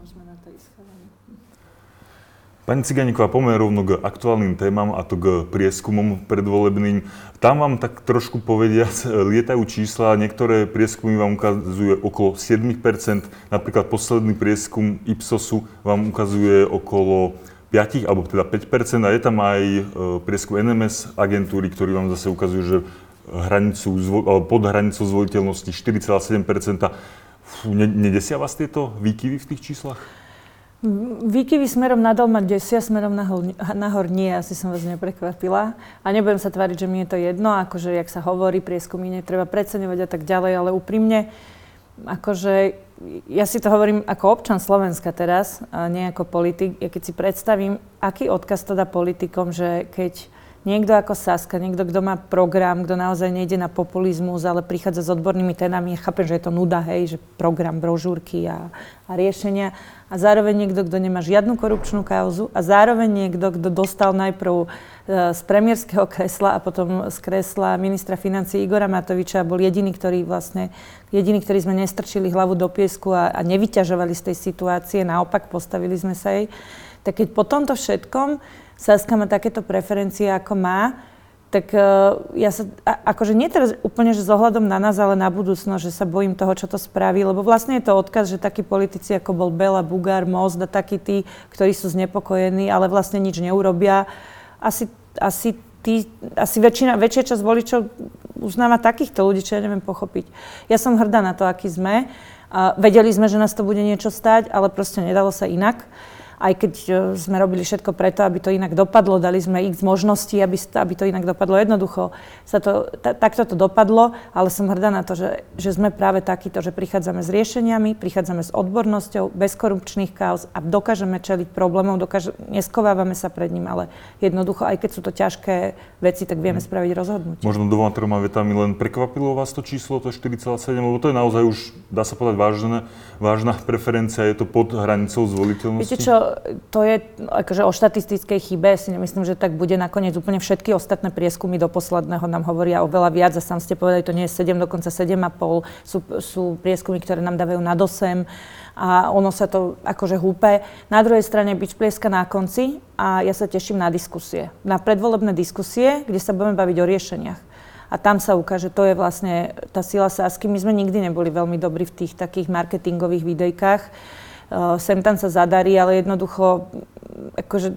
Môžeme na to ísť chalani. Pani Ciganíková, poďme rovno k aktuálnym témam a to k prieskumom predvolebným. Tam vám tak trošku povedia, lietajú čísla, niektoré prieskumy vám ukazujú okolo 7%, napríklad posledný prieskum Ipsosu vám ukazuje okolo 5, alebo teda 5%, a je tam aj e, prieskum NMS agentúry, ktorý vám zase ukazuje, že hranicu, pod hranicou zvoliteľnosti 4,7%. Nedesia vás tieto výkyvy v tých číslach? Výkyvy smerom nadol ma desia, smerom nahor, nahor nie, asi som vás neprekvapila. A nebudem sa tváriť, že mi je to jedno, akože, jak sa hovorí, prieskumy netreba preceňovať a tak ďalej, ale úprimne, akože, ja si to hovorím ako občan Slovenska teraz, a nie ako politik. Ja keď si predstavím, aký odkaz to dá politikom, že keď niekto ako Saska, niekto, kto má program, kto naozaj nejde na populizmus, ale prichádza s odbornými témami, ja chápem, že je to nuda, hej, že program, brožúrky a, a riešenia. A zároveň niekto, kto nemá žiadnu korupčnú kauzu a zároveň niekto, kto dostal najprv e, z premiérskeho kresla a potom z kresla ministra financí Igora Matoviča bol jediný, ktorý vlastne, jediný, ktorý sme nestrčili hlavu do piesku a, a nevyťažovali z tej situácie, naopak postavili sme sa jej. Tak keď po tomto všetkom Saska má takéto preferencie, ako má, tak uh, ja sa, a, akože nie teraz úplne, že s na nás, ale na budúcnosť, že sa bojím toho, čo to spraví, lebo vlastne je to odkaz, že takí politici, ako bol Bela, Bugár, Most a takí tí, ktorí sú znepokojení, ale vlastne nič neurobia, asi, asi, tí, asi väčšina, väčšia časť voličov uznáva takýchto ľudí, čo ja neviem pochopiť. Ja som hrdá na to, aký sme. Uh, vedeli sme, že nás to bude niečo stať, ale proste nedalo sa inak. Aj keď e, sme robili všetko preto, aby to inak dopadlo, dali sme x možností, aby, aby to inak dopadlo. Jednoducho sa to, t- takto to dopadlo, ale som hrdá na to, že, že sme práve takíto, že prichádzame s riešeniami, prichádzame s odbornosťou, bez korupčných kauz a dokážeme čeliť problémov, dokáže, neskovávame sa pred ním, ale jednoducho, aj keď sú to ťažké veci, tak vieme mhm. spraviť rozhodnutie. Možno dvoma, troma vetami len prekvapilo vás to číslo, to 4,7, lebo to je naozaj už, dá sa povedať, vážne, vážna preferencia, je to pod hranicou zvoliteľnosti? Viete čo, to je akože o štatistickej chybe, si nemyslím, že tak bude nakoniec úplne všetky ostatné prieskumy do posledného nám hovoria oveľa viac a sám ste povedali, to nie je 7, dokonca 7,5, sú, sú prieskumy, ktoré nám dávajú nad 8 a ono sa to akože húpe. Na druhej strane byť plieska na konci a ja sa teším na diskusie, na predvolebné diskusie, kde sa budeme baviť o riešeniach. A tam sa ukáže, to je vlastne tá sila Sásky. My sme nikdy neboli veľmi dobrí v tých takých marketingových videjkách sem tam sa zadarí, ale jednoducho akože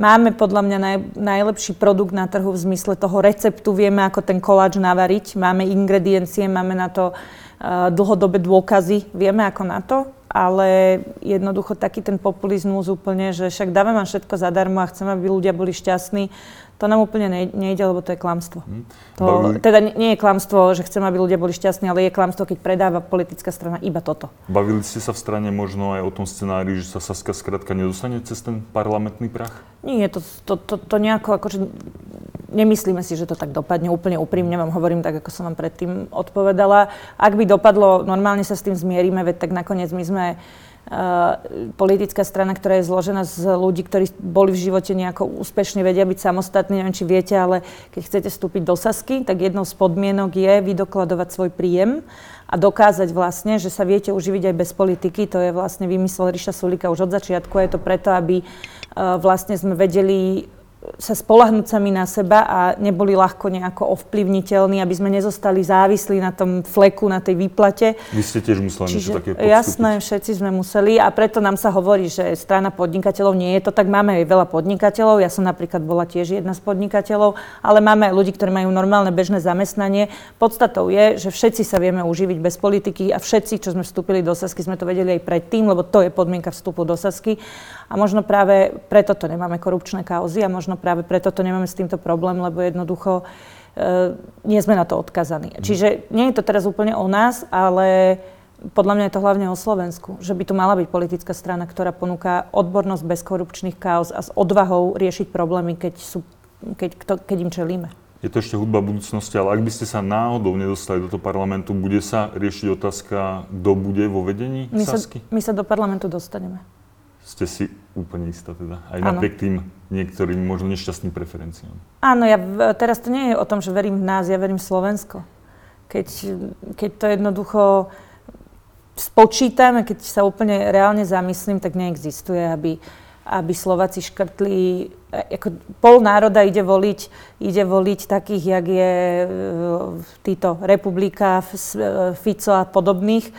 máme podľa mňa naj, najlepší produkt na trhu v zmysle toho receptu, vieme ako ten koláč navariť, máme ingrediencie, máme na to uh, dlhodobé dôkazy, vieme ako na to, ale jednoducho taký ten populizmus úplne, že však dávam vám všetko zadarmo a chcem, aby ľudia boli šťastní, to nám úplne nejde, lebo to je klamstvo. Hmm. To, teda nie je klamstvo, že chcem, aby ľudia boli šťastní, ale je klamstvo, keď predáva politická strana iba toto. Bavili ste sa v strane možno aj o tom scenári, že sa Saska skrátka nedostane cez ten parlamentný prach? Nie, to, to, to, to nejako akože nemyslíme si, že to tak dopadne. Úplne úprimne vám hovorím tak, ako som vám predtým odpovedala. Ak by dopadlo, normálne sa s tým zmierime, veď tak nakoniec my sme Uh, politická strana, ktorá je zložená z ľudí, ktorí boli v živote nejako úspešne, vedia byť samostatní, neviem, či viete, ale keď chcete vstúpiť do Sasky, tak jednou z podmienok je vydokladovať svoj príjem a dokázať vlastne, že sa viete uživiť aj bez politiky. To je vlastne vymysel Ríša Sulika už od začiatku. Je to preto, aby uh, vlastne sme vedeli sa spolahnúť sami na seba a neboli ľahko nejako ovplyvniteľní, aby sme nezostali závislí na tom fleku, na tej výplate. Vy ste tiež museli Čiže, niečo také podstúpiť. Jasné, všetci sme museli a preto nám sa hovorí, že strana podnikateľov nie je to tak. Máme aj veľa podnikateľov, ja som napríklad bola tiež jedna z podnikateľov, ale máme aj ľudí, ktorí majú normálne bežné zamestnanie. Podstatou je, že všetci sa vieme uživiť bez politiky a všetci, čo sme vstúpili do Sasky, sme to vedeli aj predtým, lebo to je podmienka vstupu do Sasky. A možno práve preto to nemáme korupčné kauzy a možno práve preto to nemáme s týmto problém, lebo jednoducho e, nie sme na to odkazaní. Mm. Čiže nie je to teraz úplne o nás, ale podľa mňa je to hlavne o Slovensku, že by tu mala byť politická strana, ktorá ponúka odbornosť bez korupčných kauz a s odvahou riešiť problémy, keď, sú, keď, kto, keď im čelíme. Je to ešte hudba budúcnosti, ale ak by ste sa náhodou nedostali do toho parlamentu, bude sa riešiť otázka, kto bude vo vedení my Sasky? Sa, my sa do parlamentu dostaneme. Ste si úplne istá teda? Aj ano. napriek tým niektorým možno nešťastným preferenciám? Áno, ja, teraz to nie je o tom, že verím v nás, ja verím v Slovensko. Keď, keď to jednoducho spočítam, a keď sa úplne reálne zamyslím, tak neexistuje, aby, aby Slováci škrtli, ako pol národa ide voliť, ide voliť takých, jak je e, títo Republika, Fico a podobných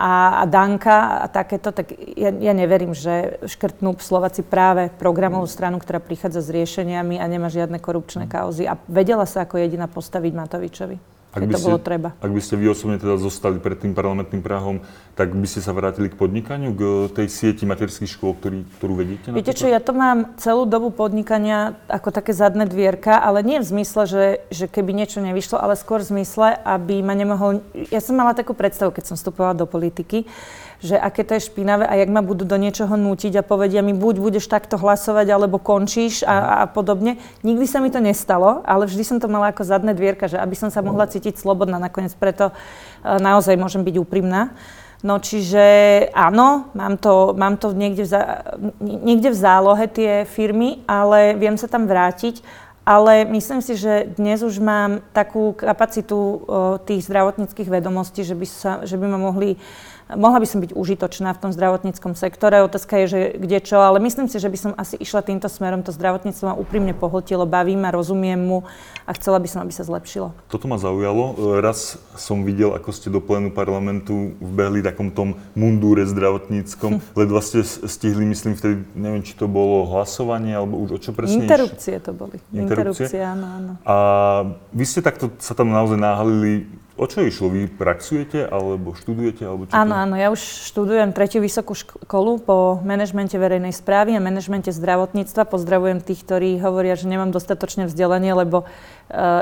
a, a Danka a takéto, tak ja, ja neverím, že škrtnú Slováci práve programovú stranu, ktorá prichádza s riešeniami a nemá žiadne korupčné kauzy. A vedela sa ako jediná postaviť Matovičovi ak by ste, treba. Ak by ste vy osobne teda zostali pred tým parlamentným prahom, tak by ste sa vrátili k podnikaniu, k tej sieti materských škôl, ktorý, ktorú vedíte? Viete čo, ja to mám celú dobu podnikania ako také zadné dvierka, ale nie v zmysle, že, že keby niečo nevyšlo, ale skôr v zmysle, aby ma nemohol... Ja som mala takú predstavu, keď som vstupovala do politiky, že aké to je špinavé a jak ma budú do niečoho nútiť a povedia mi, buď budeš takto hlasovať, alebo končíš a, a podobne. Nikdy sa mi to nestalo, ale vždy som to mala ako zadné dvierka, že aby som sa mohla cítiť slobodná. Nakoniec preto e, naozaj môžem byť úprimná. No čiže áno, mám to, mám to niekde, v zá, niekde v zálohe tie firmy, ale viem sa tam vrátiť. Ale myslím si, že dnes už mám takú kapacitu o, e, tých zdravotníckých vedomostí, že by, sa, že by ma mohli Mohla by som byť užitočná v tom zdravotníckom sektore. Otázka je, že kde čo, ale myslím si, že by som asi išla týmto smerom. To zdravotníctvo ma úprimne pohltilo, baví ma, rozumiem mu a chcela by som, aby sa zlepšilo. Toto ma zaujalo. Raz som videl, ako ste do plénu parlamentu vbehli takom tom mundúre zdravotníckom. Hm. Ledva ste stihli, myslím, vtedy, neviem, či to bolo hlasovanie, alebo už o čo presne Interrupcie to boli. Interrupcie? Interrupcie, áno, áno. A vy ste takto sa tam naozaj náhalili O čo išlo? Vy praxujete alebo študujete? Alebo čo áno, to? áno, ja už študujem tretiu vysokú školu po manažmente verejnej správy a manažmente zdravotníctva. Pozdravujem tých, ktorí hovoria, že nemám dostatočné vzdelanie, lebo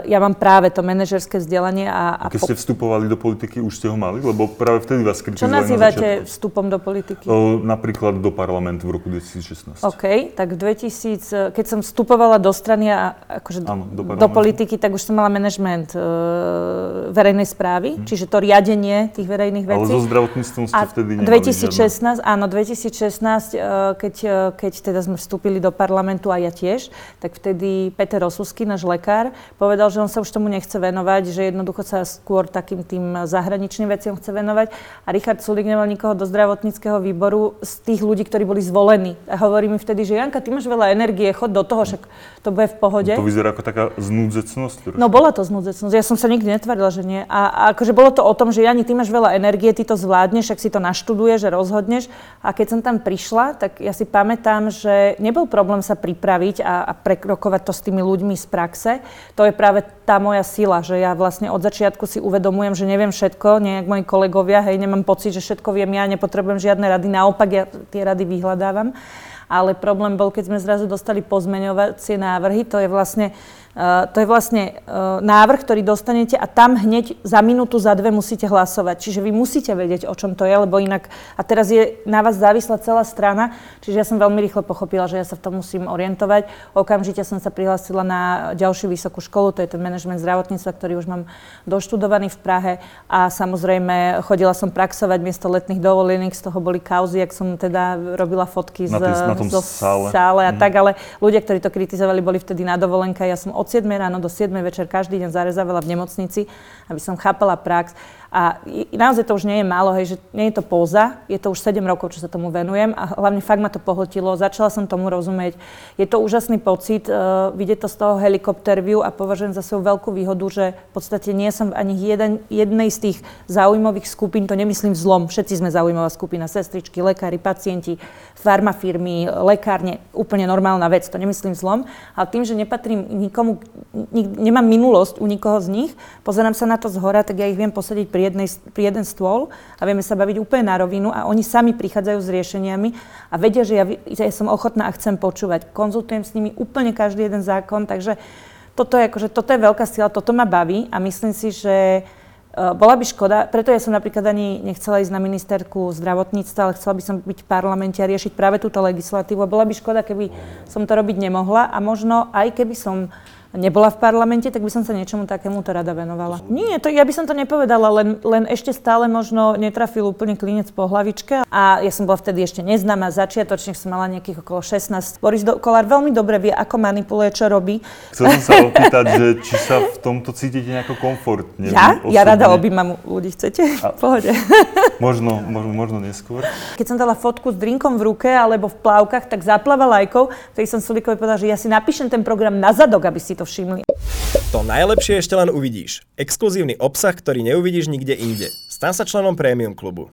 ja mám práve to manažerské vzdelanie. A, a Keď po... ste vstupovali do politiky, už ste ho mali? Lebo práve vtedy vás kritizovali Čo nazývate na vstupom do politiky? O, napríklad do parlamentu v roku 2016. OK, tak v 2000, keď som vstupovala do strany a akože áno, do, do politiky, tak už som mala manažment uh, verejnej správy, hm. čiže to riadenie tých verejných vecí. Ale so zdravotníctvom ste vtedy nemali 2016, žiadne. áno, 2016, eh, keď, eh, keď teda sme vstúpili do parlamentu a ja tiež, tak vtedy Peter Osusky, náš lekár, povedal, že on sa už tomu nechce venovať, že jednoducho sa skôr takým tým zahraničným veciam chce venovať. A Richard Sulik nemal nikoho do zdravotníckého výboru z tých ľudí, ktorí boli zvolení. A hovorí mi vtedy, že Janka, ty máš veľa energie, chod do toho, však to bude v pohode. To vyzerá ako taká znúdzecnosť. No bola to znúdzecnosť. Ja som sa nikdy netvrdila, že nie. A a, akože bolo to o tom, že Jani, ty máš veľa energie, ty to zvládneš, ak si to naštuduješ a rozhodneš. A keď som tam prišla, tak ja si pamätám, že nebol problém sa pripraviť a, a prekrokovať to s tými ľuďmi z praxe. To je práve tá moja sila, že ja vlastne od začiatku si uvedomujem, že neviem všetko, nejak moji kolegovia, hej, nemám pocit, že všetko viem ja, nepotrebujem žiadne rady, naopak ja tie rady vyhľadávam. Ale problém bol, keď sme zrazu dostali pozmeňovacie návrhy, to je vlastne Uh, to je vlastne uh, návrh, ktorý dostanete a tam hneď za minútu, za dve musíte hlasovať. Čiže vy musíte vedieť, o čom to je, lebo inak... A teraz je na vás závislá celá strana, čiže ja som veľmi rýchlo pochopila, že ja sa v tom musím orientovať. Okamžite som sa prihlásila na ďalšiu vysokú školu, to je ten manažment zdravotníctva, ktorý už mám doštudovaný v Prahe a samozrejme chodila som praxovať miesto letných dovoleniek, z toho boli kauzy, ak som teda robila fotky na tým, z, na tom zo sále, sále a mm. tak, ale ľudia, ktorí to kritizovali, boli vtedy na dovolenka, ja som od od 7 ráno do 7 večer každý deň zarezávala v nemocnici, aby som chápala prax. A naozaj to už nie je málo, hej, že nie je to póza, je to už 7 rokov, čo sa tomu venujem a hlavne fakt ma to pohltilo, začala som tomu rozumieť. Je to úžasný pocit, uh, vidieť to z toho helikopter view a považujem za svoju veľkú výhodu, že v podstate nie som ani jeden, jednej z tých záujmových skupín, to nemyslím zlom, všetci sme zaujímavá skupina, sestričky, lekári, pacienti, farmafirmy, lekárne, úplne normálna vec, to nemyslím zlom, ale tým, že nepatrím nikomu, nik, nemám minulosť u nikoho z nich, pozerám sa na to z hora, tak ja ich viem posadiť pri, jednej, pri jeden stôl a vieme sa baviť úplne na rovinu a oni sami prichádzajú s riešeniami a vedia, že ja, ja som ochotná a chcem počúvať. Konzultujem s nimi úplne každý jeden zákon, takže toto je, akože, toto je veľká sila, toto ma baví a myslím si, že uh, bola by škoda, preto ja som napríklad ani nechcela ísť na ministerku zdravotníctva, ale chcela by som byť v parlamente a riešiť práve túto legislatívu. Bola by škoda, keby som to robiť nemohla a možno aj keby som nebola v parlamente, tak by som sa niečomu takému to rada venovala. Nie, to, ja by som to nepovedala, len, len ešte stále možno netrafil úplne klinec po hlavičke. A ja som bola vtedy ešte neznáma, začiatočne som mala nejakých okolo 16. Boris do, Kolár veľmi dobre vie, ako manipuluje, čo robí. Chcel som sa opýtať, že či sa v tomto cítite nejako komfortne. Ja? Ja rada objímam ľudí, chcete? A- V pohode. Možno, možno, možno neskôr. Keď som dala fotku s drinkom v ruke alebo v plavkách, tak záplava lajkov, vtedy som Sulikovi povedala, že ja si napíšem ten program na zadok, aby to všimli. To najlepšie ešte len uvidíš. Exkluzívny obsah, ktorý neuvidíš nikde inde. Stan sa členom Premium klubu.